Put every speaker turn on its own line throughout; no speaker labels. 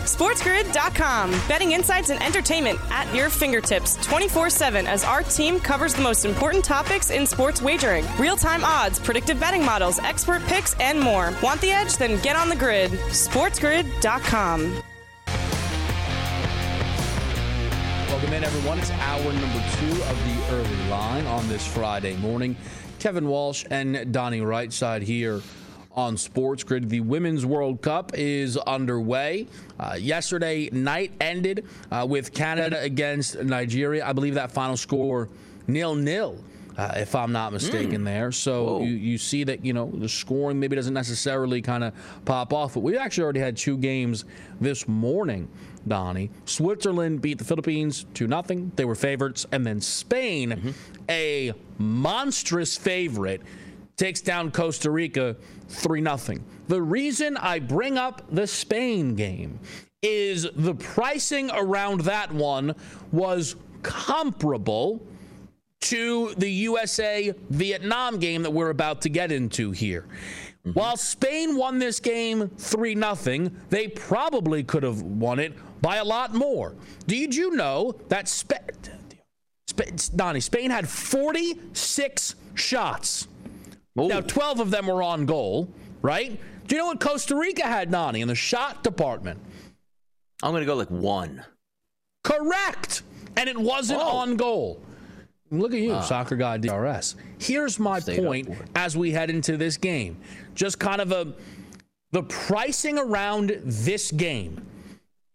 SportsGrid.com. Betting insights and entertainment at your fingertips 24 7 as our team covers the most important topics in sports wagering real time odds, predictive betting models, expert picks, and more. Want the edge? Then get on the grid. SportsGrid.com.
Welcome in, everyone. It's hour number two of the early line on this Friday morning. Kevin Walsh and Donnie Rightside here on Sports Grid. The Women's World Cup is underway. Uh, yesterday night ended uh, with Canada against Nigeria. I believe that final score nil nil. Uh, if I'm not mistaken, there. So you, you see that you know the scoring maybe doesn't necessarily kind of pop off, but we actually already had two games this morning. Donnie, Switzerland beat the Philippines two 0 They were favorites, and then Spain, a monstrous favorite, takes down Costa Rica 3 0. The reason I bring up the Spain game is the pricing around that one was comparable to the USA Vietnam game that we're about to get into here. Mm-hmm. While Spain won this game 3 0, they probably could have won it by a lot more. Did you know that Spain, Donnie, Spain had 46 shots? Now, 12 of them were on goal, right? Do you know what Costa Rica had, Nani, in the shot department?
I'm going to go like one.
Correct. And it wasn't
Oh.
on goal. Look at you, ah. soccer guy DRS. Here's my
Stayed
point as we head into this game. Just kind of a the pricing around this game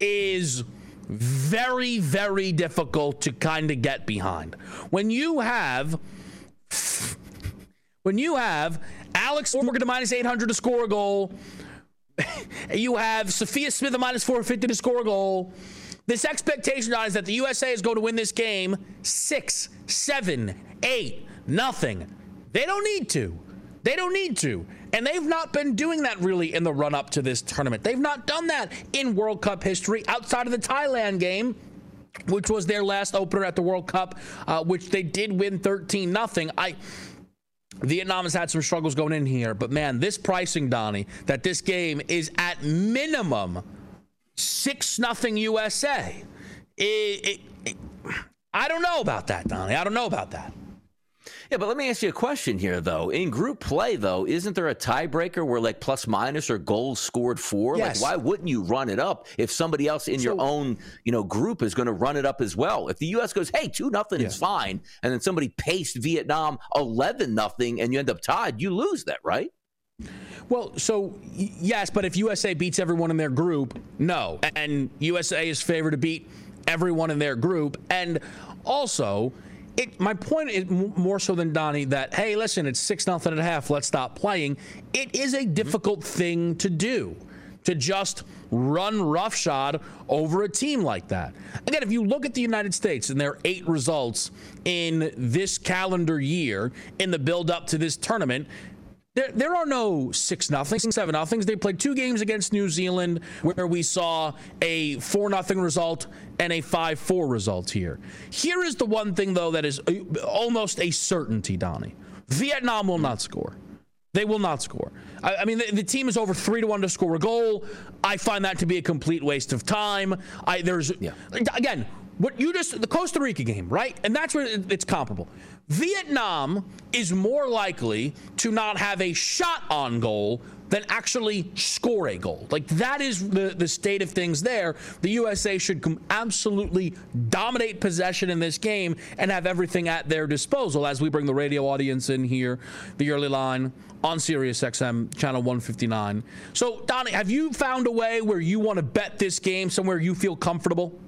is very, very difficult to kind of get behind. When you have when you have Alex Morgan to minus 800 to score a goal, you have Sophia Smith minus 450 to score a goal. This expectation is that the USA is going to win this game six, seven, eight, nothing. They don't need to. They don't need to. And they've not been doing that really in the run up to this tournament. They've not done that in World Cup history outside of the Thailand game which was their last opener at the World Cup, uh, which they did win 13 nothing. I Vietnam has had some struggles going in here, but man, this pricing, Donnie, that this game is at minimum six nothing USA. It, it, it- I don't know about that, Donnie. I don't know about that.
Yeah, but let me ask you a question here, though. In group play, though, isn't there a tiebreaker where like plus minus or goals scored for?
Yes.
Like, why wouldn't you run it up if somebody else in your own, you know, group is going to run it up as well? If the U.S. goes, hey, two nothing is fine, and then somebody paced Vietnam eleven nothing, and you end up tied, you lose that, right?
Well, so yes, but if USA beats everyone in their group, no. And USA is favored to beat everyone in their group. And also, it, my point is more so than Donnie that hey, listen, it's six nothing and a half. Let's stop playing. It is a difficult thing to do to just run roughshod over a team like that. Again, if you look at the United States and their eight results in this calendar year in the build up to this tournament, there, there are no six nothings, seven nothings. They played two games against New Zealand where we saw a four nothing result and a five four result here. Here is the one thing though that is uh, almost a certainty, Donnie. Vietnam will not score. They will not score. I, I mean, the, the team is over three to one to score a goal. I find that to be a complete waste of time. I there's again, what you just the Costa Rica game, right? And that's where it's comparable. Vietnam is more likely to not have a shot on goal than actually score a goal. Like that is the, the state of things there. The USA should com- absolutely dominate possession in this game and have everything at their disposal as we bring the radio audience in here, the early line on Sirius XM channel 159. So, Donnie, have you found a way where you want to bet this game somewhere you feel comfortable?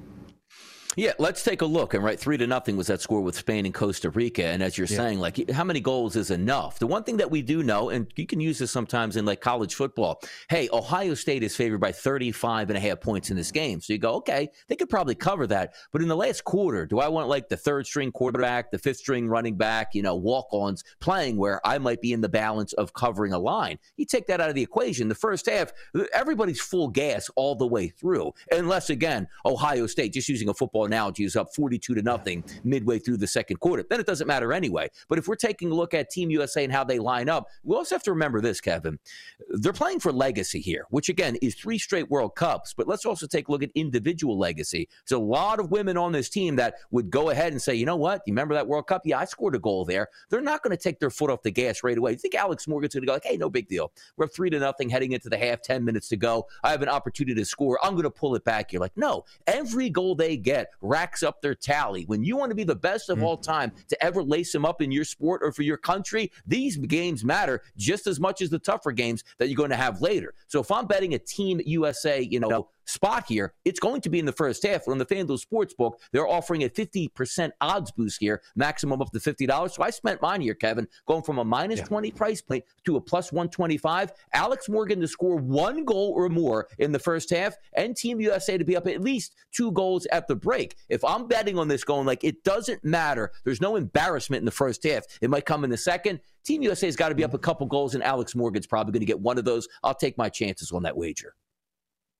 Yeah, let's take a look. And right, three to nothing was that score with Spain and Costa Rica. And as you're yeah. saying, like, how many goals is enough? The one thing that we do know, and you can use this sometimes in like college football. Hey, Ohio State is favored by 35 and a half points in this game. So you go, okay, they could probably cover that. But in the last quarter, do I want like the third string quarterback, the fifth string running back, you know, walk ons playing where I might be in the balance of covering a line? You take that out of the equation. The first half, everybody's full gas all the way through, unless again, Ohio State, just using a football analogy, is up 42 to nothing midway through the second quarter. Then it doesn't matter anyway. But if we're taking a look at Team USA and how they line up, we also have to remember this, Kevin. They're playing for legacy here, which again is three straight World Cups. But let's also take a look at individual legacy. There's a lot of women on this team that would go ahead and say, you know what? You remember that World Cup? Yeah, I scored a goal there. They're not going to take their foot off the gas right away. You think Alex Morgan's going to go like, hey, no big deal. We're up three to nothing heading into the half, 10 minutes to go. I have an opportunity to score. I'm going to pull it back. You're like, no. Every goal they get racks up their tally. When you want to be the best of mm-hmm. all time to ever lace them up in your sport or for your country, these games matter just as much as the tougher games that you're going to have later. So if I'm betting a Team USA, you know, spot here, it's going to be in the first half. On the FanDuel Sportsbook, they're offering a 50% odds boost here, maximum up to $50. So I spent mine here, Kevin, going from a minus yeah. 20 price point to a plus 125. Alex Morgan to score one goal or more in the first half, and Team USA to be up at least two goals at the break. If I'm betting on this going like it doesn't matter, there's no embarrassment in the first half. It might come in the second. Team USA's got to be up a couple goals, and Alex Morgan's probably going to get one of those. I'll take my chances on that wager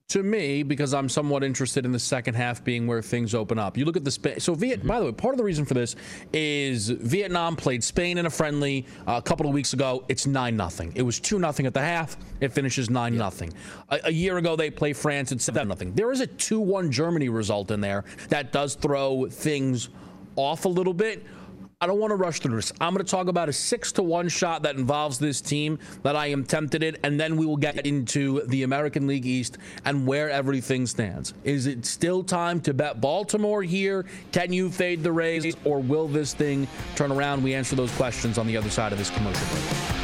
to me because I'm somewhat interested in the second half being where things open up. You look at the Spain. So, Viet, mm-hmm. by the way, part of the reason for this is Vietnam played Spain in a friendly uh, a couple of weeks ago. It's nine nothing. It was two nothing at the half. It finishes nine nothing. A, a, year ago they play France. It's seven nothing. There is a two one Germany result in there that does throw things off a little bit. I don't want to rush through this. I'm going to talk about a six to one shot that involves this team that I am tempted in, and then we will get into the American League East and where everything stands. Is it still time to bet Baltimore here? Can you fade the Rays, or will this thing turn around? We answer those questions on the other side of this commercial break.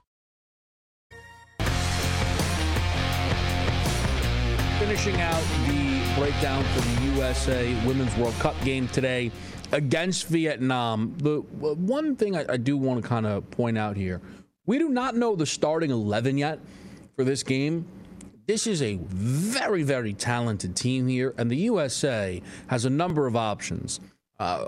Finishing out the breakdown for the USA Women's World Cup game today against Vietnam. The one thing I, I do want to kind of point out here we do not know the starting 11 yet for this game. This is a very, very talented team here, and the USA has a number of options. Uh,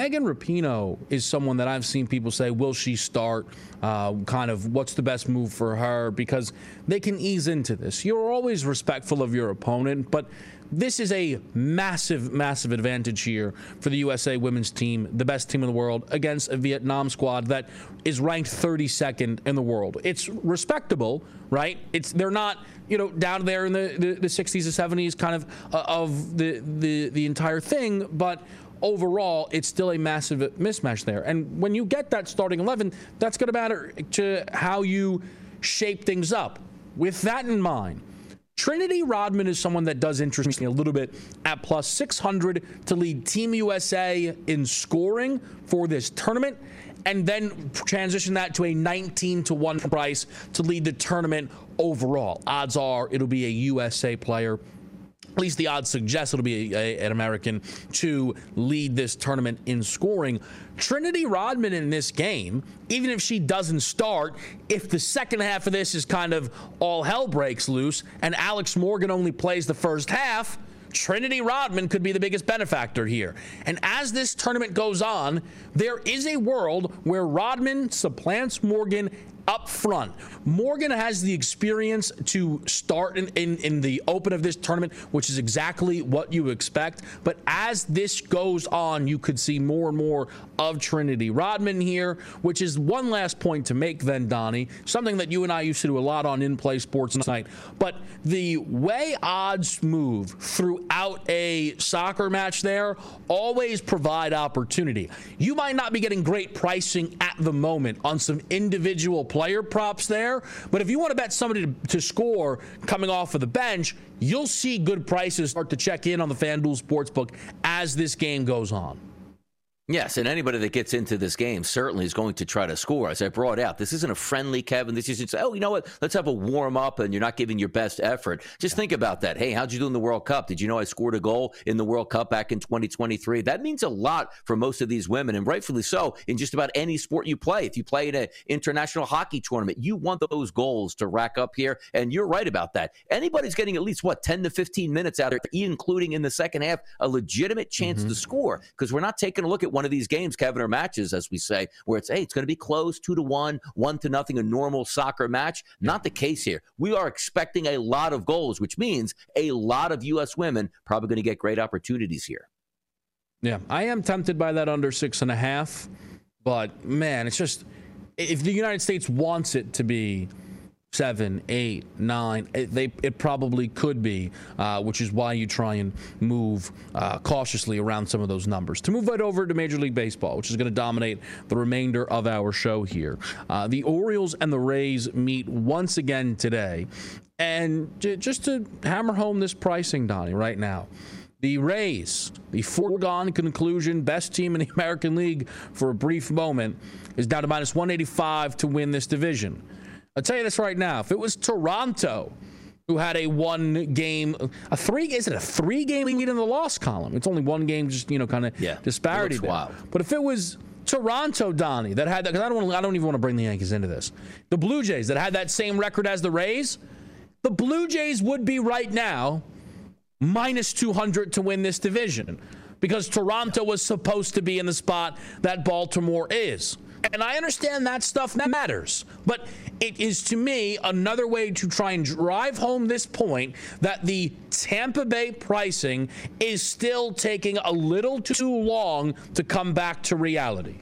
Megan Rapinoe is someone that I've seen people say, will she start? Uh, kind of what's the best move for her? Because they can ease into this. You're always respectful of your opponent, but this is a massive, massive advantage here for the USA women's team, the best team in the world, against a Vietnam squad that is ranked 32nd in the world. It's respectable, right? It's they're not you know down there in the, the, the 60s or 70s kind of uh, of the, the the entire thing, but overall, it's still a massive mismatch there. And when you get that starting 11, that's going to matter to how you shape things up. With that in mind, Trinity Rodman is someone that does interest me a little bit at plus 600 to lead Team USA in scoring for this tournament and then transition that to a 19 to 1 price to lead the tournament overall. Odds are it'll be a USA player at least the odds suggest it'll be a, a, an American to lead this tournament in scoring. Trinity Rodman in this game, even if she doesn't start, if the second half of this is kind of all hell breaks loose and Alex Morgan only plays the first half, Trinity Rodman could be the biggest benefactor here. And as this tournament goes on, there is a world where Rodman supplants Morgan up front. Morgan has the experience to start in, in, in, the open of this tournament, which is exactly what you expect. But as this goes on, you could see more and more of Trinity Rodman here, which is one last point to make then, Donnie, something that you and I used to do a lot on in play sports night. But the way odds move throughout a soccer match there always provide opportunity. You might not be getting great pricing at the moment on some individual players player props there. But if you want to bet somebody to, to score coming off of the bench, you'll see good prices start to check in on the FanDuel Sportsbook as this game goes on.
Yes, and anybody that gets into this game certainly is going to try to score. As I brought out, this isn't a friendly Kevin. This isn't, oh, you know what? Let's have a warm up and you're not giving your best effort. Just think about that. Hey, how'd you do in the World Cup? Did you know I scored a goal in the World Cup back in 2023? That means a lot for most of these women, and rightfully so, in just about any sport you play. If you play in an international hockey tournament, you want those goals to rack up here. And you're right about that. Anybody's getting at least, what, 10 to 15 minutes out there, including in the second half, a legitimate chance mm-hmm. to score because we're not taking a look at one of these games, Kevin, or matches, as we say, where it's, hey, it's going to be close, two to one, one to nothing, a normal soccer match. Not the case here. We are expecting a lot of goals, which means a lot of U.S. women probably going to get great opportunities here.
Yeah, I am tempted by that under six and a half, but man, it's just if the United States wants it to be seven, eight, nine. It, they, it probably could be, uh, which is why you try and move uh, cautiously around some of those numbers. To move right over to Major League Baseball, which is going to dominate the remainder of our show here. Uh, the Orioles and the Rays meet once again today. And j- just to hammer home this pricing, Donnie, right now. The Rays, the foregone conclusion, best team in the American League for a brief moment, is down to minus 185 to win this division. I'll tell you this right now. If it was Toronto who had a one game, a three, is it a three game lead in the loss column? It's only one game, just, you know, kind of
yeah,
disparity.
Wild.
But if it was Toronto, Donnie, that had that, because I don't, want I don't even want to bring the Yankees into this. The Blue Jays that had that same record as the Rays, the Blue Jays would be right now minus 200 to win this division because Toronto was supposed to be in the spot that Baltimore is. And I understand that stuff matters. But it is to me another way to try and drive home this point that the Tampa Bay pricing is still taking a little too long to come back to reality.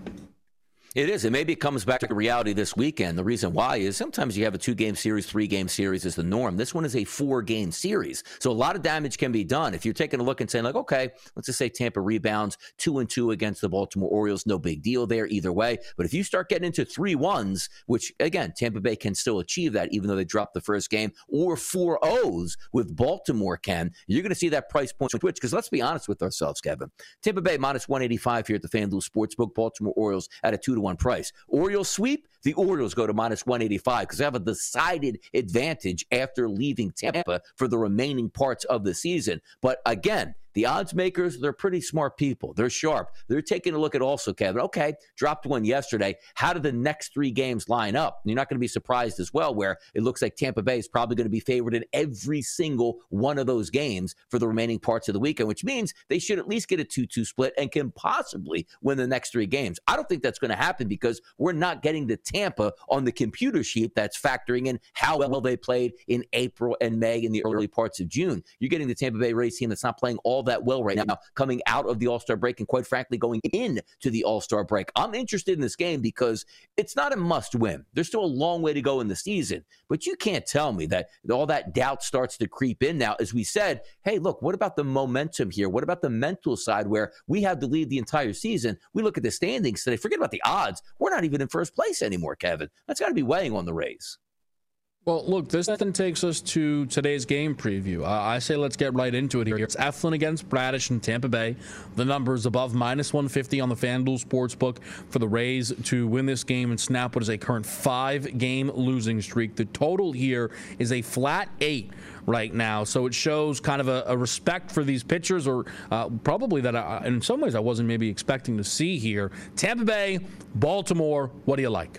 It is. And maybe it comes back to reality this weekend. The reason why is sometimes you have a two game series, three game series is the norm. This one is a four game series. So a lot of damage can be done. If you're taking a look and saying, like, okay, let's just say Tampa rebounds two and two against the Baltimore Orioles, no big deal there either way. But if you start getting into three ones, which again, Tampa Bay can still achieve that even though they dropped the first game, or four O's with Baltimore can, you're going to see that price point switch. Because let's be honest with ourselves, Kevin. Tampa Bay minus 185 here at the FanDuel Sportsbook, Baltimore Orioles at a two to one one price. Orioles sweep, the Orioles go to minus 185 because they have a decided advantage after leaving Tampa for the remaining parts of the season. But again, The odds makers, they're pretty smart people. They're sharp. They're taking a look at also, Kevin. Okay, dropped one yesterday. How do the next three games line up? You're not going to be surprised as well, where it looks like Tampa Bay is probably going to be favored in every single one of those games for the remaining parts of the weekend, which means they should at least get a 2 2 split and can possibly win the next three games. I don't think that's going to happen because we're not getting the Tampa on the computer sheet that's factoring in how well they played in April and May in the early parts of June. You're getting the Tampa Bay Rays team that's not playing all that well right now, coming out of the All Star break and quite frankly going into the All Star break. I'm interested in this game because it's not a must win. There's still a long way to go in the season, but you can't tell me that all that doubt starts to creep in now. As we said, hey, look, what about the momentum here? What about the mental side where we have to lead the entire season? We look at the standings today, forget about the odds. We're not even in first place anymore, Kevin. That's got to be weighing on the Rays.
Well, look, this then takes us to today's game preview. Uh, I say let's get right into it here. It's Eflin against Bradish in Tampa Bay. The number is above minus 150 on the FanDuel Sportsbook for the Rays to win this game and snap what is a current five game losing streak. The total here is a flat eight right now. So it shows kind of a, a respect for these pitchers, or uh, probably that I, in some ways I wasn't maybe expecting to see here. Tampa Bay, Baltimore, what do you like?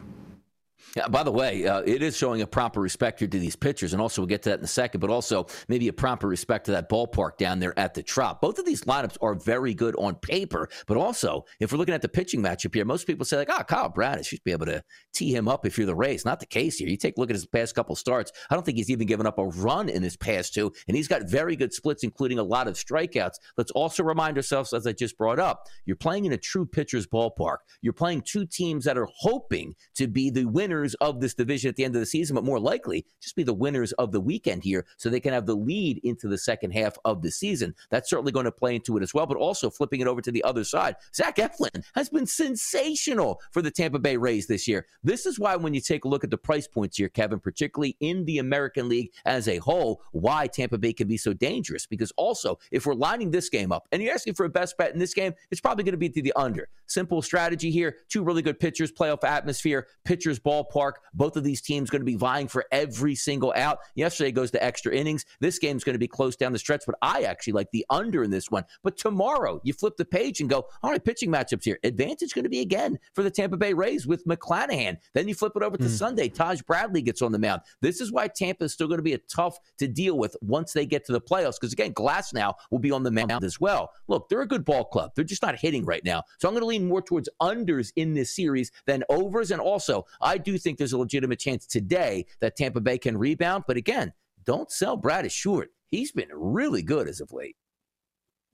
Yeah, by the way, uh, it is showing a proper respect here to these pitchers, and also we'll get to that in a second, but also maybe a proper respect to that ballpark down there at the Trop. Both of these lineups are very good on paper, but also if we're looking at the pitching matchup here, most people say like, "Ah, oh, Kyle Bradish, you'd be able to tee him up if you're the Rays." Not the case here. You take a look at his past couple starts. I don't think he's even given up a run in his past two, and he's got very good splits, including a lot of strikeouts. Let's also remind ourselves, as I just brought up, you're playing in a true pitcher's ballpark. You're playing two teams that are hoping to be the winners winners of this division at the end of the season, but more likely just be the winners of the weekend here so they can have the lead into the second half of the season. That's certainly going to play into it as well, but also flipping it over to the other side. Zach Eflin has been sensational for the Tampa Bay Rays this year. This is why when you take a look at the price points here, Kevin, particularly in the American League as a whole, why Tampa Bay can be so dangerous. Because also, if we're lining this game up and you're asking for a best bet in this game, it's probably going to be to the under. Simple strategy here. Two really good pitchers, playoff atmosphere, pitchers ball ballpark. Both of these teams going to be vying for every single out. Yesterday goes to extra innings. This game's going to be close down the stretch, but I actually like the under in this one. But tomorrow, you flip the page and go, all right, pitching matchups here. Advantage going to be again for the Tampa Bay Rays with McClanahan. Then you flip it over to mm. Sunday. Taj Bradley gets on the mound. This is why Tampa is still going to be a tough to deal with once they get to the playoffs. Because again, Glasnow will be on the mound as well. Look, they're a good ball club. They're just not hitting right now. So I'm going to lean more towards unders in this series than overs. And also, I do think there's a legitimate chance today that Tampa Bay can rebound. But again, don't sell Bradish short. He's been really good as of late.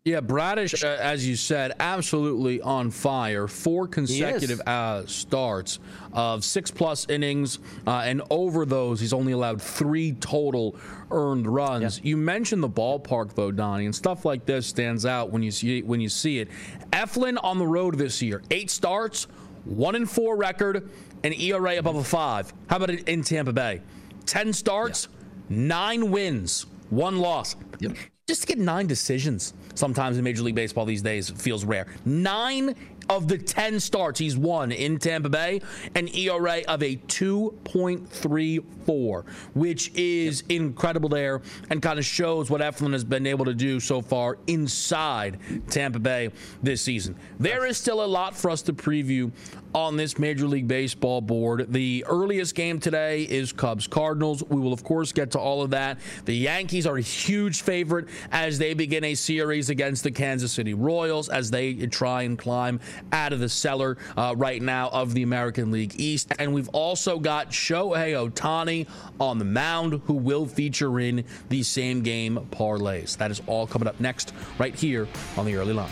Yeah, Bradish, uh, as you said, absolutely on fire. Four consecutive uh, starts of six plus innings, uh, and over those, he's only allowed three total earned runs. Yeah. You mentioned the ballpark, though, Donnie, and stuff like this stands out when you see when you see it. Eflin on the road this year, eight starts, one and four record, an ERA above a five. How about it in Tampa Bay? 10 starts, yeah. nine wins, one loss. Yep. Just to get nine decisions sometimes in Major League Baseball these days feels rare. Nine of the 10 starts he's won in Tampa Bay, an ERA of a 2.34, which is yep. incredible there and kind of shows what Eflin has been able to do so far inside Tampa Bay this season. There is still a lot for us to preview on this Major League Baseball board. The earliest game today is Cubs Cardinals. We will, of course, get to all of that. The Yankees are a huge favorite as they begin a series against the Kansas City Royals as they try and climb out of the cellar uh, right now of the American League East. And we've also got Shohei Ohtani on the mound who will feature in the same game parlays. That is all coming up next right here on the early line.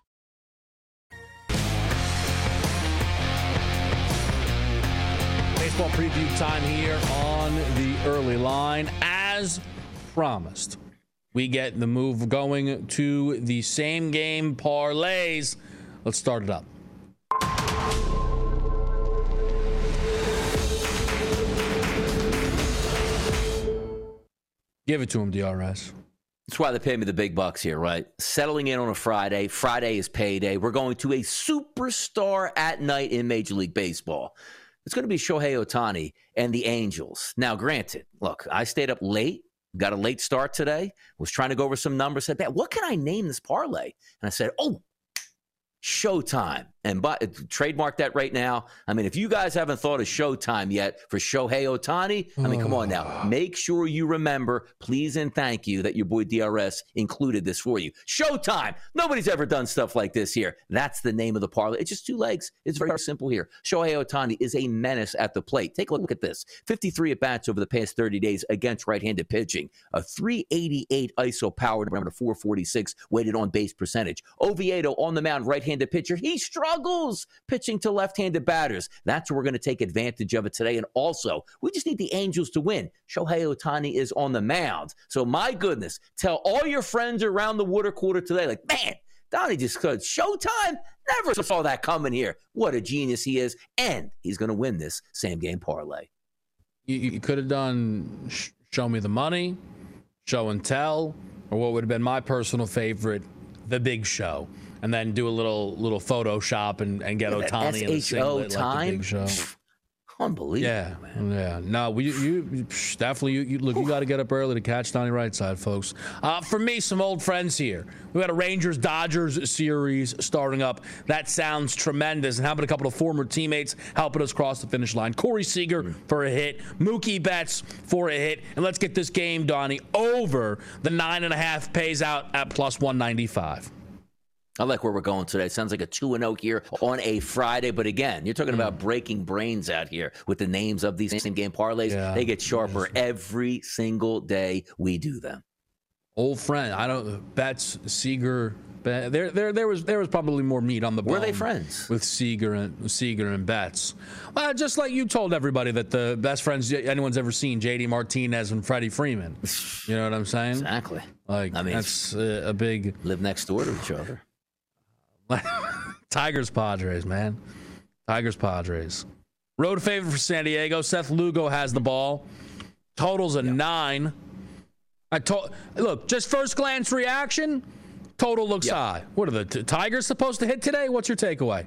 Baseball preview time here on the early line. As promised, we get the move going to the same game parlays. Let's start it up. Give it to him, DRS.
That's why they pay me the big bucks here, right? Settling in on a Friday. Friday is payday. We're going to a superstar at night in Major League Baseball. It's going to be Shohei Ohtani and the Angels. Now, granted, look, I stayed up late, got a late start today, was trying to go over some numbers, said, what can I name this parlay? And I said, oh, Showtime. And but uh, trademark that right now. I mean, if you guys haven't thought of Showtime yet for Shohei Ohtani, I mean, come on now. Mm. Make sure you remember, please and thank you, that your boy DRS included this for you. Showtime. Nobody's ever done stuff like this here. That's the name of the parlay. It's just two legs. It's very simple here. Shohei Ohtani is a menace at the plate. Take a look at this 53 at bats over the past 30 days against right handed pitching, a 388 ISO power, a 446 weighted on base percentage. Oviedo on the mound, right handed pitcher. He struck struggles pitching to left handed batters. That's where we're going to take advantage of it today. And also, we just need the Angels to win. Shohei Ohtani is on the mound. So, my goodness, tell all your friends around the water quarter today, like, man, Donnie just could. Showtime? Never saw that coming here. What a genius he is. And he's going to win this same game parlay.
You, you could have done sh- Show Me the Money, Show and Tell, or what would have been my personal favorite, The Big Show and then do a little little Photoshop and, and get Ohtani in the singlet time? like the big show.
Unbelievable.
Yeah, man. yeah. No, we you, definitely you, you look. You got to get up early to catch Donnie right side, folks. Uh, for me, some old friends here. We got a Rangers Dodgers series starting up. That sounds tremendous. And how about a couple of former teammates helping us cross the finish line? Corey Seager mm. for a hit, Mookie Betts for a hit, and let's get this game, Donnie, over the nine and a half pays out at plus one ninety five.
I like where we're going today. It sounds like a 2 0 here on a Friday. But again, you're talking about hmm. breaking brains out here with the names of these same game parlays. Yeah. They get sharper every single day we do them.
Old friend. I don't, Betts, Seager. There, there, there was there was probably more meat on the bone.
Were they friends
with Seager and Seager and Betts? Well, just like you told everybody that the best friends anyone's ever seen, J.D. Martinez and Freddie Freeman. You know what I'm saying?
Exactly.
Like I mean, that's a, a big
live next door to each other.
Tigers Padres, man. Tigers Padres. Road favorite for San Diego. Seth Lugo has the ball. Totals a nine. I told look, just first glance reaction. Total looks yep. high. What are the t- Tigers supposed to hit today? What's your takeaway?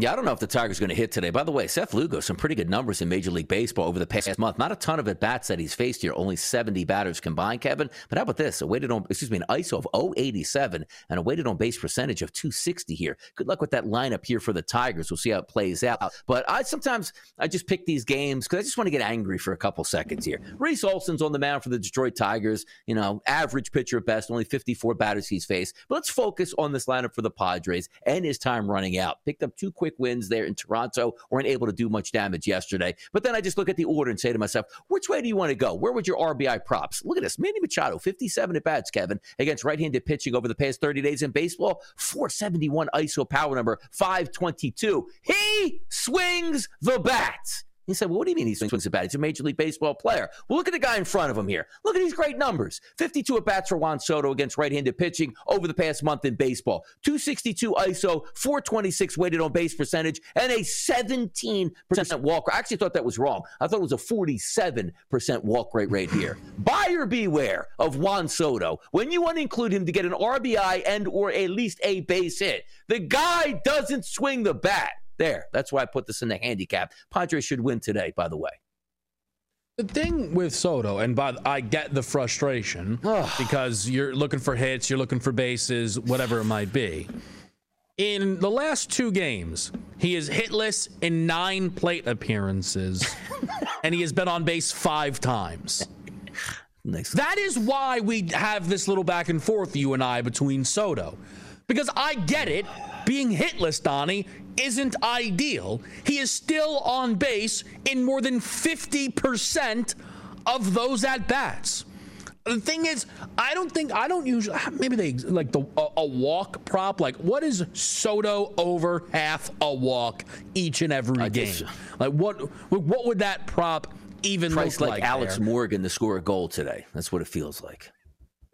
Yeah, I don't know if the Tigers going to hit today. By the way, Seth Lugo, some pretty good numbers in Major League Baseball over the past month. Not a ton of at bats that he's faced here, only 70 batters combined, Kevin. But how about this? A weighted on, excuse me, an ISO of 087 and a weighted on base percentage of 260 here. Good luck with that lineup here for the Tigers. We'll see how it plays out. But I sometimes I just pick these games because I just want to get angry for a couple seconds here. Reese Olson's on the mound for the Detroit Tigers. You know, average pitcher at best, only 54 batters he's faced. But let's focus on this lineup for the Padres and his time running out. Picked up two quick wins there in Toronto weren't able to do much damage yesterday. But then I just look at the order and say to myself, which way do you want to go? Where would your RBI props? Look at this. Manny Machado, 57 at bats, Kevin, against right handed pitching over the past 30 days in baseball. 471 ISO power number, 522. He swings the bat. He said, Well, what do you mean he swings a bat? He's a Major League Baseball player. Well, look at the guy in front of him here. Look at these great numbers 52 at bats for Juan Soto against right handed pitching over the past month in baseball, 262 ISO, 426 weighted on base percentage, and a 17% walk. I actually thought that was wrong. I thought it was a 47% walk rate right here. Buyer beware of Juan Soto. When you want to include him to get an RBI and or at least a base hit, the guy doesn't swing the bat. There. That's why I put this in the handicap. Padres should win today, by the way.
The thing with Soto, and by I get the frustration because you're looking for hits, you're looking for bases, whatever it might be. In the last two games, he is hitless in nine plate appearances, and he has been on base five times.
Nice.
That is why we have this little back and forth, you and I, between Soto. Because I get it, being hitless, Donnie, isn't ideal. He is still on base in more than 50% of those at bats. The thing is, I don't think I don't usually maybe they like the a, a, walk prop. Like, what is Soto over half a walk each and every
I
game? Like, what what would that prop even
Price
look
like,
like?
Alex
there?
Morgan to score a goal today. That's what it feels like.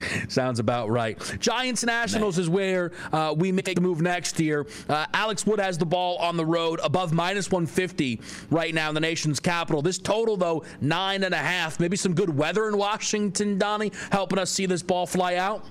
Sounds about right. Giants Nationals is where uh, we make the move next year. Uh, Alex Wood has the ball on the road above minus 150 right now in the nation's capital. This total, though, nine and a half. Maybe some good weather in Washington, Donnie, helping us see this ball fly out.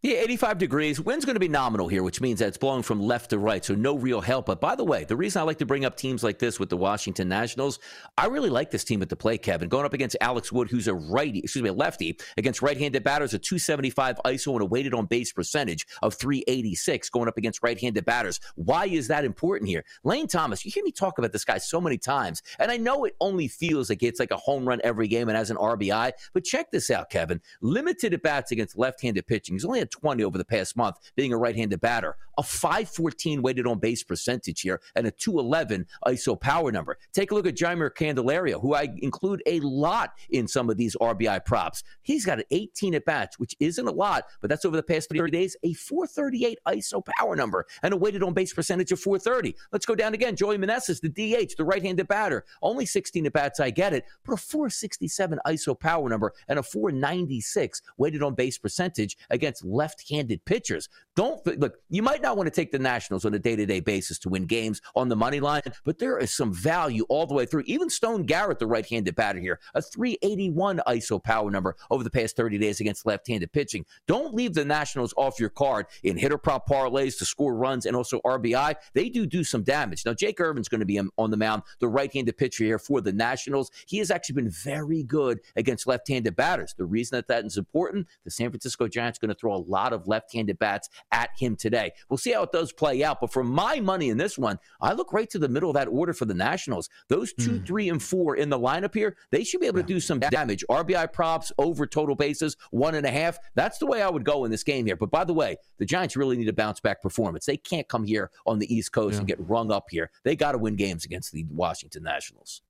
Yeah, 85 degrees. Wind's going to be nominal here, which means that it's blowing from left to right, so no real help. But by the way, the reason I like to bring up teams like this with the Washington Nationals, I really like this team at the plate, Kevin. Going up against Alex Wood, who's a righty, excuse me, a lefty, against right-handed batters, a 275 ISO and a weighted on base percentage of 386, going up against right-handed batters. Why is that important here? Lane Thomas, you hear me talk about this guy so many times, and I know it only feels like it's like a home run every game and has an RBI, but check this out, Kevin. Limited at bats against left-handed pitching. He's only had 20 over the past month, being a right handed batter. A 514 weighted on base percentage here and a 211 ISO power number. Take a look at Jeimer Candelario, who I include a lot in some of these RBI props. He's got an 18 at bats, which isn't a lot, but that's over the past 30 days, a 438 ISO power number and a weighted on base percentage of 430. Let's go down again. Joey Meneses, the DH, the right handed batter. Only 16 at bats, I get it, but a 467 ISO power number and a 496 weighted on base percentage against left handed pitchers. Don't look, you might not want to take the Nationals on a day to day basis to win games on the money line, but there is some value all the way through. Even Stone Garrett, the right handed batter here, a 381 ISO power number over the past 30 days against left handed pitching. Don't leave the Nationals off your card in hitter prop parlays to score runs and also RBI. They do do some damage. Now, Jake Irvin's going to be on the mound, the right handed pitcher here for the Nationals. He has actually been very good against left handed batters. The reason that that is important, the San Francisco Giants going to throw a lot of left handed bats at him today. We'll see how it does play out. But for my money in this one, I look right to the middle of that order for the Nationals. Those two, hmm. three, and four in the lineup here, they should be able to do some damage. RBI props over total bases, one and a half. That's the way I would go in this game here. But by the way, the Giants really need a bounce back performance. They can't come here on the East Coast and get rung up here. They got to win games against the Washington Nationals.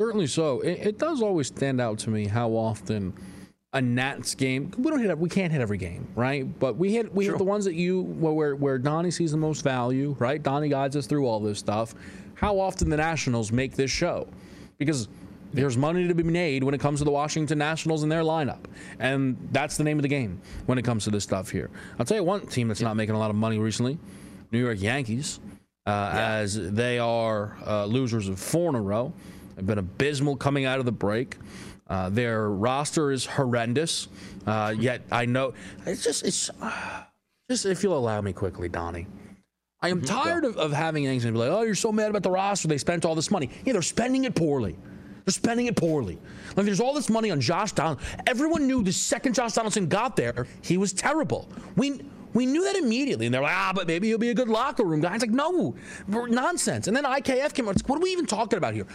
Certainly so. It, it does always stand out to me how often a Nats game. We don't hit. We can't hit every game, right? But we hit. We hit the ones that you where where Donnie sees the most value, right? Donnie guides us through all this stuff. How often the Nationals make this show? Because there's money to be made when it comes to the Washington Nationals and their lineup, and that's the name of the game when it comes to this stuff here. I'll tell you one team that's not making a lot of money recently: New York Yankees, uh, as they are uh, losers of four in a row. They've been abysmal coming out of the break. Uh, their roster is horrendous. Uh, yet I know it's just it's just if you'll allow me quickly, Donnie. I am tired of, of having things and be like, oh, you're so mad about the roster. They spent all this money. Yeah, they're spending it poorly. They're spending it poorly. Like there's all this money on Josh Donaldson. Everyone knew the second Josh Donaldson got there, he was terrible. We we knew that immediately, and they're like, ah, but maybe he'll be a good locker room guy. It's like, no, nonsense. And then IKF came out. It's like, what are we even talking about here?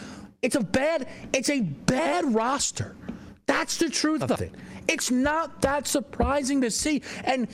It's a bad, it's a bad roster. That's the truth of it. It's not that surprising to see. And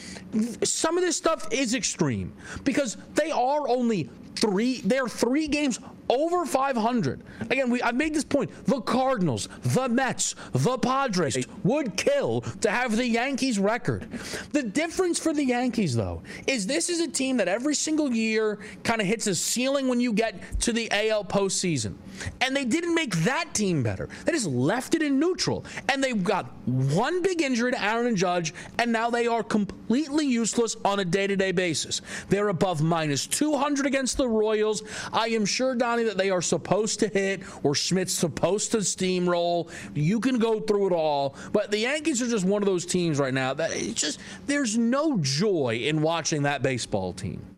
some of this stuff is extreme because they are only three, they're three games over 500. Again, we, I've made this point. The Cardinals, the Mets, the Padres would kill to have the Yankees record. The difference for the Yankees, though, is this is a team that every single year kind of hits a ceiling when you get to the AL postseason. And they didn't make that team better. They just left it in neutral. And they've got one big injury to Aaron and Judge, and now they are completely useless on a day to day basis. They're above minus 200 against the Royals. I am sure, Donnie, that they are supposed to hit or Schmidt's supposed to steamroll. You can go through it all. But the Yankees are just one of those teams right now that it's just, there's no joy in watching that baseball team.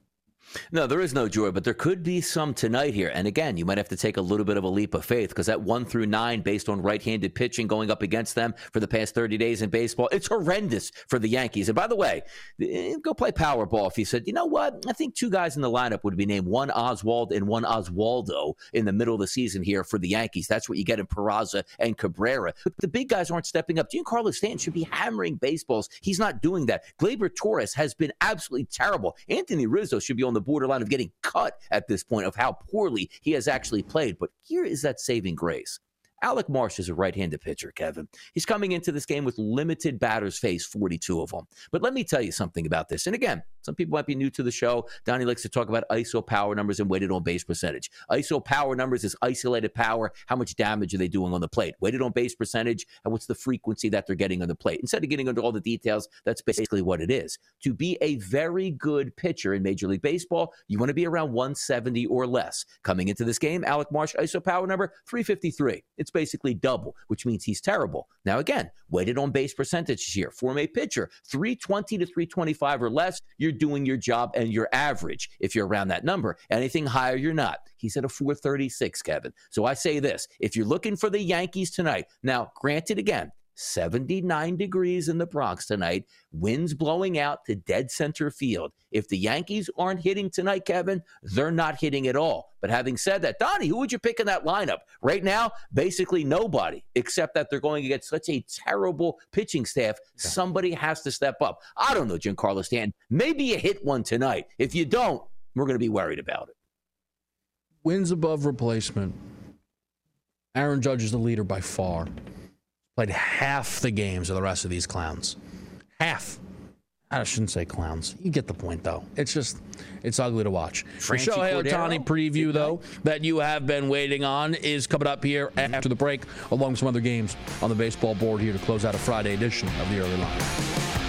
No, there is no joy, but there could be some tonight here. And again, you might have to take a little bit of a leap of faith because that one through nine, based on right handed pitching going up against them for the past 30 days in baseball, it's horrendous for the Yankees. And by the way, eh, go play Powerball if you said, you know what? I think two guys in the lineup would be named one Oswald and one Oswaldo in the middle of the season here for the Yankees. That's what you get in Peraza and Cabrera. The big guys aren't stepping up. Giancarlo Stanton should be hammering baseballs. He's not doing that. Gleyber Torres has been absolutely terrible. Anthony Rizzo should be on the the borderline of getting cut at this point of how poorly he has actually played. But here is that saving grace. Alec Marsh is a right handed pitcher, Kevin. He's coming into this game with limited batters faced, 42 of them. But let me tell you something about this. And again, some people might be new to the show. Donnie likes to talk about ISO power numbers and weighted on base percentage. ISO power numbers is isolated power. How much damage are they doing on the plate? Weighted on base percentage, and what's the frequency that they're getting on the plate? Instead of getting into all the details, that's basically what it is. To be a very good pitcher in Major League Baseball, you want to be around 170 or less. Coming into this game, Alec Marsh ISO power number 353. It's basically double, which means he's terrible. Now, again, weighted on base percentages here. Form a pitcher 320 to 325 or less. You're doing your job and you're average if you're around that number. Anything higher, you're not. He's at a 436, Kevin. So I say this if you're looking for the Yankees tonight, now, granted, again, 79 degrees in the Bronx tonight, winds blowing out to dead center field. If the Yankees aren't hitting tonight, Kevin, they're not hitting at all. But having said that, Donnie, who would you pick in that lineup? Right now, basically nobody, except that they're going against such a terrible pitching staff. Somebody has to step up. I don't know, Giancarlo Stanton. Maybe you hit one tonight. If you don't, we're going to be worried about it.
Wins above replacement. Aaron Judge is the leader by far played half the games of the rest of these clowns. Half. I shouldn't say clowns. You get the point, though. It's just, it's ugly to watch.
Franchy
the Shohei Ohtani preview, though, that you have been waiting on is coming up here mm-hmm. after the break, along with some other games on the baseball board here to close out a Friday edition of the early line.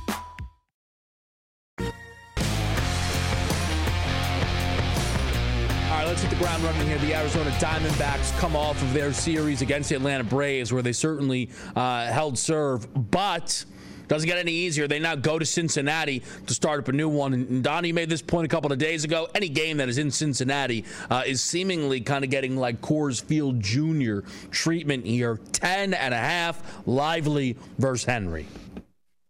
Let's hit the ground running here. The Arizona Diamondbacks come off of their series against the Atlanta Braves, where they certainly uh, held serve, but. Doesn't get any easier. They now go to Cincinnati to start up a new one. And Donnie made this point a couple of days ago. Any game that is in Cincinnati uh, is seemingly kind of getting like Coors Field Jr. treatment here. 10 and a half, lively versus Henry.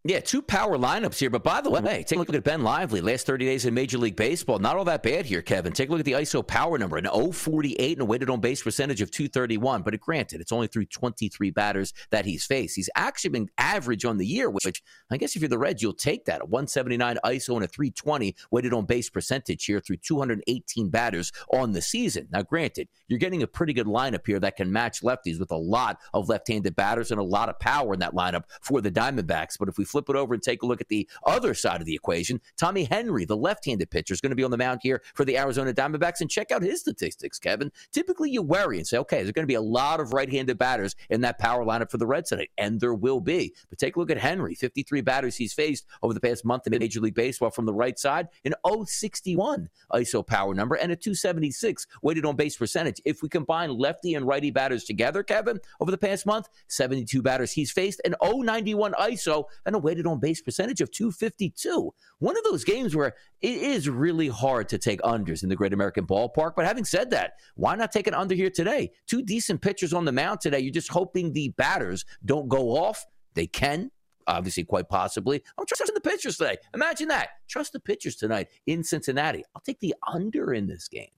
Yeah, two power lineups here. But by the mm-hmm. way, take a look at Ben Lively. Last 30 days in Major League Baseball. Not all that bad here, Kevin. Take a look at the ISO power number an 048 and a weighted on base percentage of 231. But it granted, it's only through 23 batters that he's faced. He's actually been average on the year, which I guess if you're the Reds, you'll take that. A 179 ISO and a 320 weighted on base percentage here through 218 batters on the season. Now, granted, you're getting a pretty good lineup here that can match lefties with a lot of left handed batters and a lot of power in that lineup for the Diamondbacks. But if we flip it over and take a look at the other side of the equation. Tommy Henry, the left handed pitcher, is going to be on the mound here for the Arizona Diamondbacks. And check out his statistics, Kevin. Typically, you worry and say, okay, there's going to be a lot of right handed batters in that power lineup for the Reds tonight. And there will be. But take a look at Henry 53 batters he's faced over the past month in Major League Baseball from the right side, an 061 ISO power number, and a 276 weighted on base percentage. If we combine lefty and righty batters together, Kevin, over the past month, 72 batters he's faced, an 091 ISO, and a weighted on base percentage of 252. One of those games where it is really hard to take unders in the Great American Ballpark. But having said that, why not take an under here today? Two decent pitchers on the mound today. You're just hoping the batters don't go off. They can, obviously, quite possibly. I'm trusting the pitchers today. Imagine that. Trust the pitchers tonight in Cincinnati. I'll take the under in this game.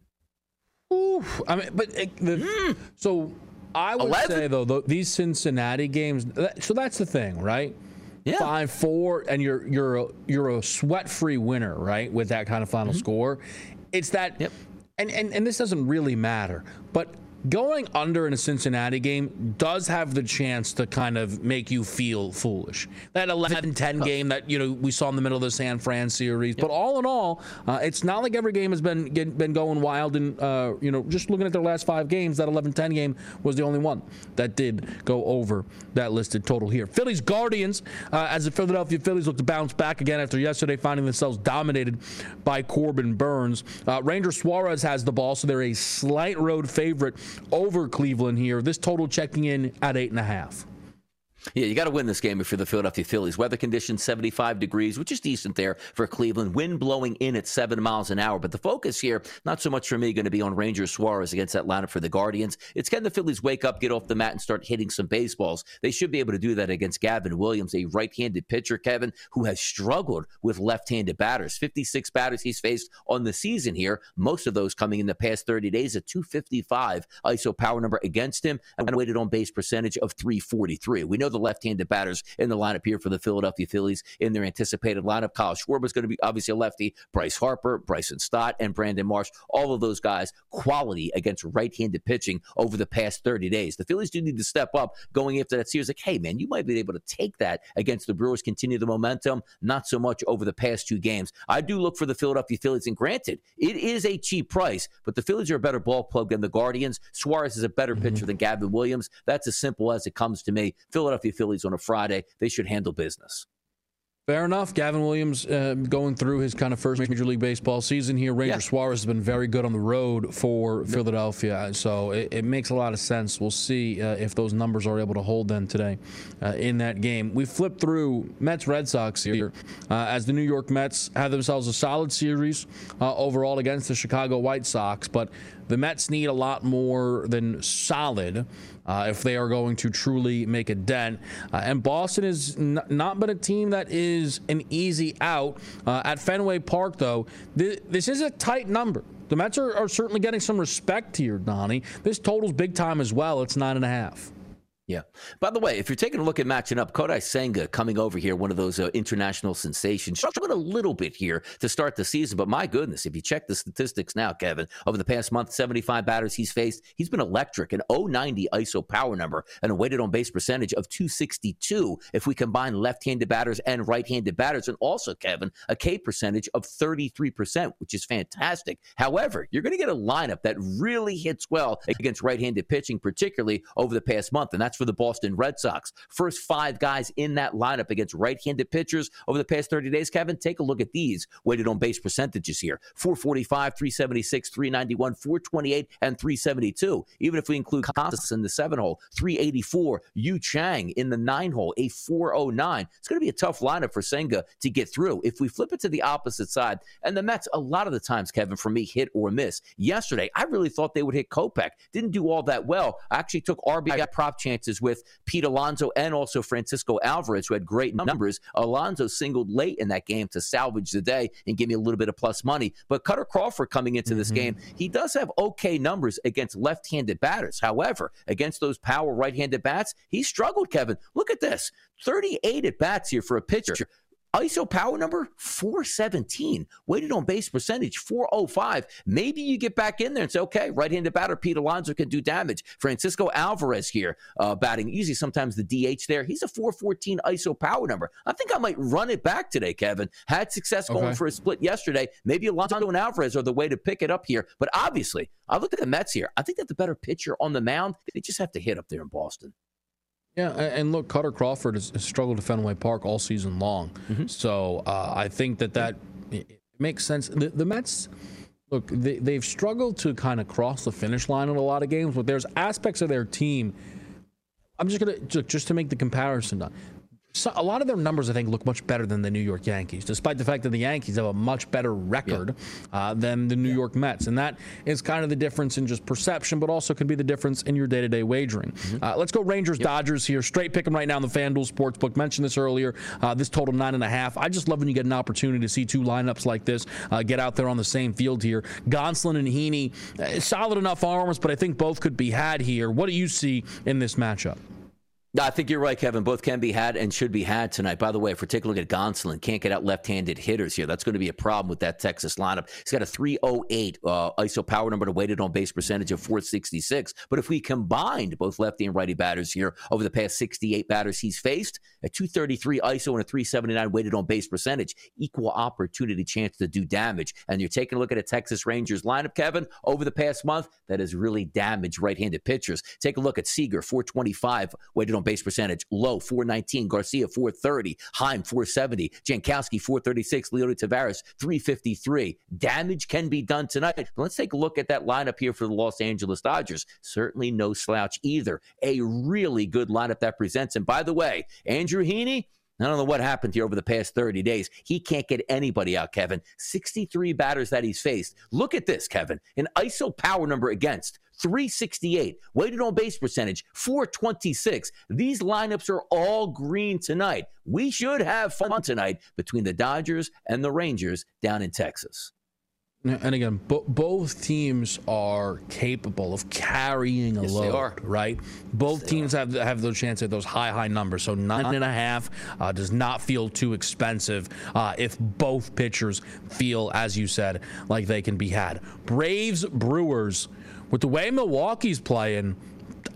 Ooh, I mean, but it, the, mm. so I would 11? say though these Cincinnati games. So that's the thing, right? Yeah. five four, and you're you're a, you're a sweat free winner, right? With that kind of final mm-hmm. score, it's that. Yep. And, and and this doesn't really matter, but going under in a Cincinnati game does have the chance to kind of make you feel foolish. That 11-10 game that you know we saw in the middle of the San Fran series, yep. but all in all, uh, it's not like every game has been been going wild. And uh, you know, just looking at their last five games, that 11-10 game was the only one that did go over that listed total here. Phillies Guardians, uh, as the Philadelphia Phillies look to bounce back again after yesterday finding themselves dominated by Corbin Burnes. Uh, Ranger Suarez has the ball, so they're a slight road favorite over Cleveland here. This total checking in at eight and a half.
Yeah, you got to win this game if you're the Philadelphia Phillies. Weather conditions 75 degrees, which is decent there for Cleveland. Wind blowing in at seven miles an hour. But the focus here, not so much for me, going to be on Ranger Suarez against lineup for the Guardians. It's can the Phillies wake up, get off the mat, and start hitting some baseballs. They should be able to do that against Gavin Williams, a right handed pitcher, Kevin, who has struggled with left handed batters. 56 batters he's faced on the season here, most of those coming in the past 30 days, a 255 ISO power number against him, and weighted on base percentage of 343. We know the left-handed batters in the lineup here for the Philadelphia Phillies in their anticipated lineup. Kyle Schwarber is going to be obviously a lefty. Bryce Harper, Bryson Stott, and Brandon Marsh. All of those guys quality against right-handed pitching over the past 30 days. The Phillies do need to step up going after that series. Like, hey man, you might be able to take that against the Brewers. Continue the momentum. Not so much over the past two games. I do look for the Philadelphia Phillies, and granted, it is a cheap price, but the Phillies are a better ball club than the Guardians. Suarez is a better mm-hmm. pitcher than Gavin Williams. That's as simple as it comes to me. Philadelphia Philadelphia Phillies on a Friday. They should handle business.
Fair enough. Gavin Williams uh, going through his kind of first Major League Baseball season here. Ranger yeah. Suarez has been very good on the road for Philadelphia, so it, it makes a lot of sense. We'll see uh, if those numbers are able to hold then today uh, in that game. We flipped through Mets Red Sox here uh, as the New York Mets have themselves a solid series uh, overall against the Chicago White Sox, but the Mets need a lot more than solid uh, if they are going to truly make a dent. Uh, and Boston has n- not been a team that is an easy out. Uh, at Fenway Park, though, th- this is a tight number. The Mets are, are certainly getting some respect here, Donnie. This total's big time as well. It's nine and a half.
Yeah. By the way, if you're taking a look at matching up, Kodai Senga coming over here, one of those uh, international sensations, struggled a little bit here to start the season. But my goodness, if you check the statistics now, Kevin, over the past month, 75 batters he's faced, he's been electric, an 090 ISO power number and a weighted on base percentage of 262 if we combine left handed batters and right handed batters. And also, Kevin, a K percentage of 33%, which is fantastic. However, you're going to get a lineup that really hits well against right handed pitching, particularly over the past month. And that's for the Boston Red Sox. First five guys in that lineup against right handed pitchers over the past 30 days, Kevin, take a look at these weighted on base percentages here 445, 376, 391, 428, and 372. Even if we include Casas in the seven hole, 384, Yu Chang in the nine hole, a 409. It's going to be a tough lineup for Senga to get through. If we flip it to the opposite side, and the Mets, a lot of the times, Kevin, for me, hit or miss. Yesterday, I really thought they would hit Kopech. Didn't do all that well. I actually took RBI prop chance chances with Pete Alonso and also Francisco Alvarez, who had great numbers. Alonso singled late in that game to salvage the day and give me a little bit of plus money. But Kutter Crawford coming into this mm-hmm. game, he does have okay numbers against left handed batters. However, against those power right handed bats, he struggled, Kevin. Look at this 38 at bats here for a pitcher. ISO power number 417, weighted on base percentage 405. Maybe you get back in there and say, okay, right handed batter Pete Alonso can do damage. Francisco Alvarez here uh, batting, usually sometimes the DH there. He's a 414 ISO power number. I think I might run it back today, Kevin. Had success going okay. for a split yesterday. Maybe Alonso and Alvarez are the way to pick it up here. But obviously, I looked at the Mets here. I think that the better pitcher on the mound, they just have to hit up there in Boston.
Yeah, and look, Kutter Crawford has, struggled at Fenway Park all season long. Mm-hmm. So uh, I think that that makes sense. The, the Mets, look, they, have struggled to kind of cross the finish line in a lot of games, but there's aspects of their team. I'm just gonna just to make the comparison so a lot of their numbers, I think, look much better than the New York Yankees, despite the fact that the Yankees have a much better record yeah. uh, than the New yeah. York Mets. And that is kind of the difference in just perception, but also can be the difference in your day to day wagering. Mm-hmm. Uh, let's go Rangers yep. Dodgers here. Straight pick them right now in the FanDuel Sportsbook. Mentioned this earlier. Uh, this total nine and a half. I just love when you get an opportunity to see two lineups like this uh, get out there on the same field here. Gonsolin and Heaney, uh, solid enough arms, but I think both could be had here. What do you see in this matchup?
I think you're right, Kevin. Both can be had and should be had tonight. By the way, if we're taking a look at Gonsolin, can't get out left-handed hitters here. That's going to be a problem with that Texas lineup. He's got a 308 uh, ISO power number to weighted on base percentage of 466. But if we combined both lefty and righty batters here over the past 68 batters he's faced, a 233 ISO and a 379 weighted on base percentage, equal opportunity chance to do damage. And you're taking a look at a Texas Rangers lineup, Kevin, over the past month that has really damaged right-handed pitchers. Take a look at Seager, 425 weighted on base percentage. Lowe, 419. Garcia, 430. Heim, 470. Jankowski, 436. Leody Taveras, 353. Damage can be done tonight. But let's take a look at that lineup here for the Los Angeles Dodgers. Certainly no slouch either. A really good lineup that presents. And by the way, Andrew Heaney, I don't know what happened here over the past 30 days. He can't get anybody out, Kevin. 63 batters that he's faced. Look at this, Kevin. An ISO power number against 368. Weighted on base percentage, 426. These lineups are all green tonight. We should have fun tonight between the Dodgers and the Rangers down in Texas.
And again, bo- both teams are capable of carrying a yes, load, right? Both yes, teams have have those chances at those high, high numbers. So nine and a half uh, does not feel too expensive uh, if both pitchers feel, as you said, like they can be had. Braves, Brewers with the way Milwaukee's playing,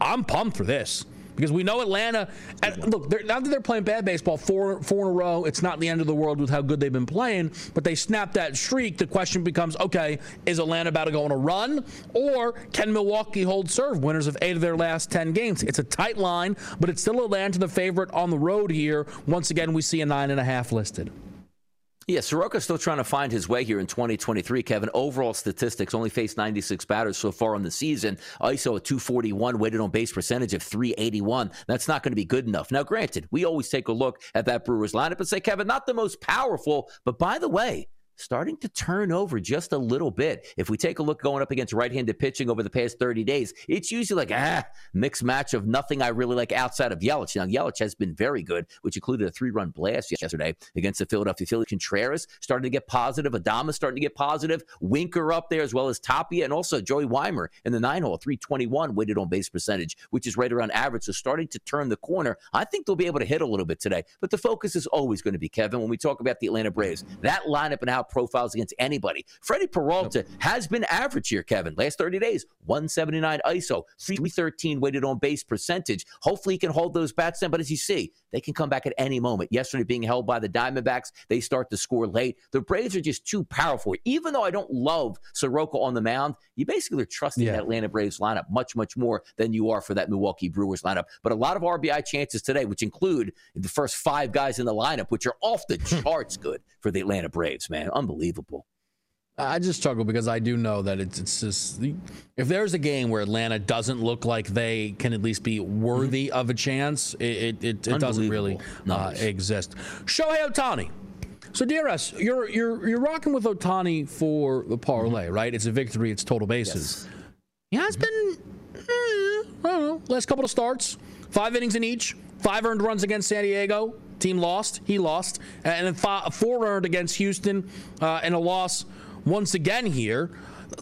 I'm pumped for this because we know Atlanta. And look, now that they're playing bad baseball four four in a row, it's not the end of the world with how good they've been playing. But they snap that streak. The question becomes: Okay, is Atlanta about to go on a run, or can Milwaukee hold serve? Winners of eight of their last ten games. It's a tight line, but it's still Atlanta the favorite on the road here. Once again, we see a nine and a half listed.
Yeah, Soroka's still trying to find his way here in 2023. Kevin, overall statistics only faced 96 batters so far on the season. ISO at 241, weighted on base percentage of 381. That's not going to be good enough. Now, granted, we always take a look at that Brewers lineup and say, Kevin, not the most powerful, but by the way, starting to turn over just a little bit. If we take a look going up against right handed pitching over the past 30 days, it's usually like, ah, mixed match of nothing I really like outside of Yelich. Now, Yelich has been very good, which included a three run blast yesterday against the Philadelphia Phillies. Contreras starting to get positive. Adames starting to get positive. Winker up there as well as Tapia and also Joey Wiemer in the nine hole, 321 weighted on base percentage, which is right around average. So starting to turn the corner. I think they'll be able to hit a little bit today. But the focus is always going to be, Kevin, when we talk about the Atlanta Braves, that lineup and how profiles against anybody. Freddie Peralta yep. has been average here, Kevin. Last 30 days, 179 ISO, 313 weighted on base percentage. Hopefully he can hold those bats down. But as you see, they can come back at any moment. Yesterday being held by the Diamondbacks, they start to score late. The Braves are just too powerful. Even though I don't love Soroka on the mound, you basically are trusting yeah. that Atlanta Braves lineup much, much more than you are for that Milwaukee Brewers lineup. But a lot of RBI chances today, which include the first five guys in the lineup, which are off the charts good for the Atlanta Braves, man. Unbelievable.
I just struggle because I do know that it's, it's just if there's a game where Atlanta doesn't look like they can at least be worthy mm-hmm. of a chance, it it, it doesn't really uh, exist. Shohei Ohtani. So DRS, you're you're you're rocking with Ohtani for the parlay, mm-hmm. right? It's a victory. It's total bases. Yes. He has been, eh, I don't know, last couple of starts five innings in each, five earned runs against San Diego. Team lost, he lost, and then five, four earned against Houston, uh, and a loss once again here.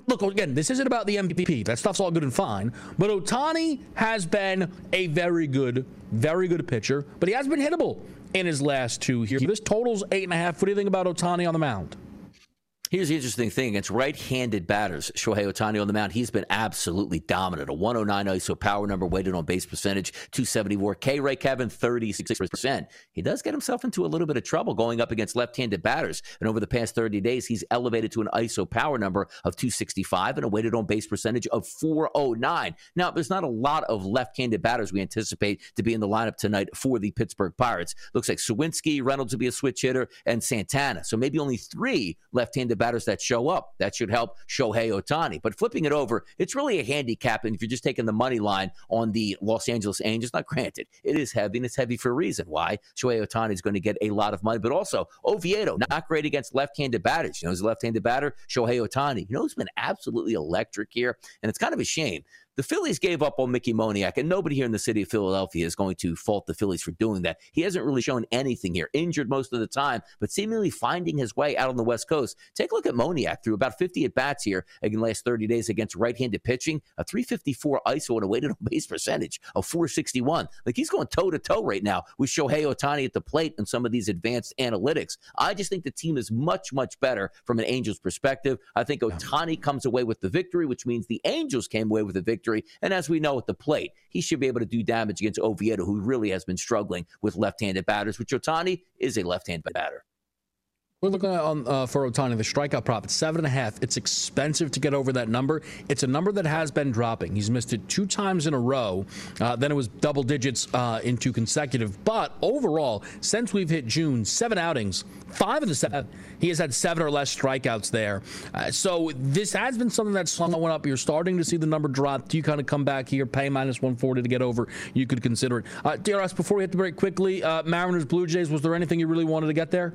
Look, again, this isn't about the MVP. That stuff's all good and fine. But Ohtani has been a very good, very good pitcher, but he has been hittable in his last two here. This totals eight and a half. What do you think about Ohtani on the mound?
Here's the interesting thing against right handed batters. Shohei Ohtani on the mound, he's been absolutely dominant. A 109 ISO power number, weighted on base percentage, 274. K Ray Kevin, 36%. He does get himself into a little bit of trouble going up against left handed batters. And over the past 30 days, he's elevated to an ISO power number of 265 and a weighted on base percentage of 409. Now, there's not a lot of left handed batters we anticipate to be in the lineup tonight for the Pittsburgh Pirates. Looks like Suwinski, Reynolds will be a switch hitter, and Santana. So maybe only three left handed the batters that show up. That should help Shohei Ohtani. But flipping it over, it's really a handicap. And if you're just taking the money line on the Los Angeles Angels, not granted, it is heavy and it's heavy for a reason. Why? Shohei Ohtani is going to get a lot of money. But also, Oviedo, not great against left handed batters. You know, he's a left handed batter, Shohei Ohtani. You know, he's been absolutely electric here. And it's kind of a shame the Phillies gave up on Mickey Moniak, and nobody here in the city of Philadelphia is going to fault the Phillies for doing that. He hasn't really shown anything here, injured most of the time, but seemingly finding his way out on the West Coast. Take a look at Moniak through about 50 at bats here in the last 30 days against right handed pitching, a 354 ISO and a weighted on base percentage of 461. Like he's going toe to toe right now with Shohei Ohtani at the plate and some of these advanced analytics. I just think the team is much, much better from an Angels perspective. I think Ohtani comes away with the victory, which means the Angels came away with the victory victory. And as we know at the plate, he should be able to do damage against Oviedo, who really has been struggling with left handed batters, which Ohtani is a left handed batter.
We're looking at on uh, for Ohtani, the strikeout prop. It's seven and a half. It's expensive to get over that number. It's a number that has been dropping. He's missed it two times in a row. Uh, then it was double digits uh, in two consecutive. But overall, since we've hit June, seven outings, five of the seven, he has had seven or less strikeouts there. Uh, so this has been something that's slowing up. You're starting to see the number drop. Do you kind of come back here, pay minus 140 to get over? You could consider it. Uh, DRS, before we hit the break quickly, uh, Mariners, Blue Jays, was there anything you really wanted to get there?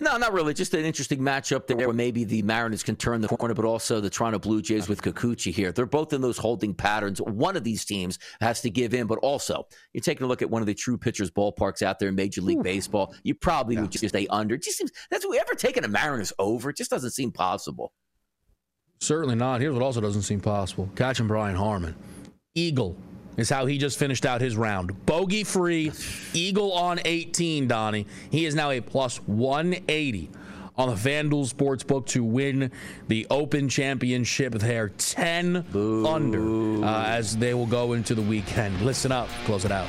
No, not really. Just an interesting matchup there where maybe the Mariners can turn the corner, but also the Toronto Blue Jays with Kikuchi here. They're both in those holding patterns. One of these teams has to give in, but also you're taking a look at one of the true pitchers' ballparks out there in Major League Ooh. Baseball. You probably yeah. would just stay under. It just seems that's we ever taken a Mariners over. It just doesn't seem possible.
Certainly not. Here's what also doesn't seem possible: catching Brian Harman. Eagle is how he just finished out his round. Bogey free, Eagle on 18, Donnie. He is now a plus 180 on the FanDuel Sportsbook to win the Open Championship there 10 Boo. under uh, as they will go into the weekend. Listen up, close it out.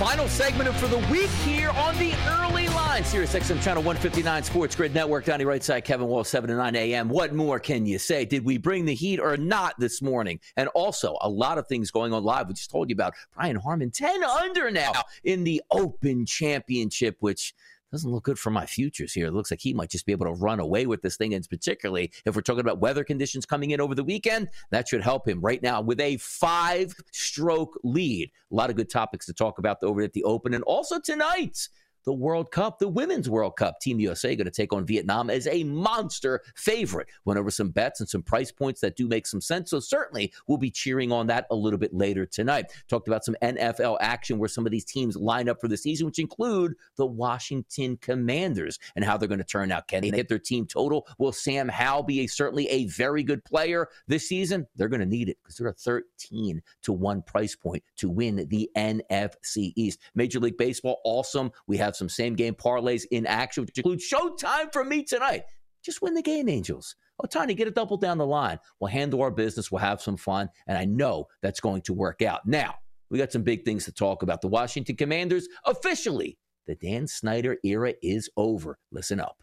Final segment of for the week here on the early line. Sirius XM Channel 159 Sports Grid Network. Donnie right side, Kevin Wall, 7 to 9 a.m. What more can you say? Did we bring the heat or not this morning? And also, a lot of things going on live. We just told you about Brian Harman, 10 under now in the Open Championship, which doesn't look good for my futures here. It looks like he might just be able to run away with this thing. And particularly if we're talking about weather conditions coming in over the weekend, that should help him right now with a five stroke lead. A lot of good topics to talk about over at the Open. And also tonight, the World Cup, the Women's World Cup. Team USA going to take on Vietnam as a monster favorite. Went over some bets and some price points that do make some sense. So certainly we'll be cheering on that a little bit later tonight. Talked about some NFL action where some of these teams line up for the season, which include the Washington Commanders and how they're going to turn out. Can they hit their team total? Will Sam Howell be a, certainly a very good player this season? They're going to need it because they're a 13 to 1 price point to win the NFC East. Major League Baseball, awesome. We have some same game parlays in action, which include showtime for me tonight. Just win the game, Angels. Oh, Tiny, get a double down the line. We'll handle our business. We'll have some fun. And I know that's going to work out. Now, we got some big things to talk about. The Washington Commanders officially, the Dan Snyder era is over. Listen up.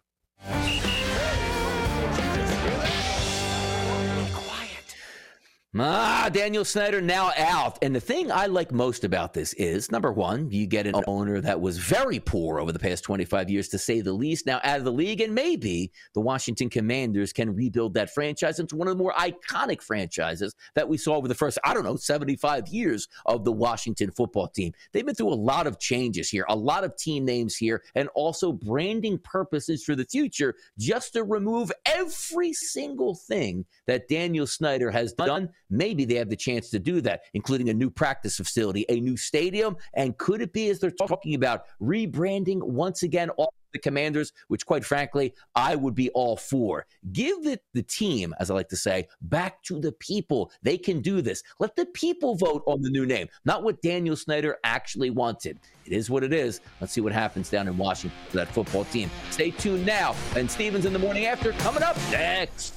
Ah, Daniel Snyder now out. And the thing I like most about this is number one, you get an owner that was very poor over the past 25 years, to say the least, now out of the league. And maybe the Washington Commanders can rebuild that franchise into one of the more iconic franchises that we saw over the first, I don't know, 75 years of the Washington football team. They've been through a lot of changes here, a lot of team names here, and also branding purposes for the future just to remove every single thing that Daniel Snyder has done maybe they have the chance to do that, including a new practice facility, a new stadium. And could it be, as they're talking about, rebranding once again all the commanders, which quite frankly, I would be all for. Give it the team, as I like to say, back to the people. They can do this. Let the people vote on the new name, not what Daniel Snyder actually wanted. It is what it is. Let's see what happens down in Washington for that football team. Stay tuned now. And Stevens in the morning after coming up next.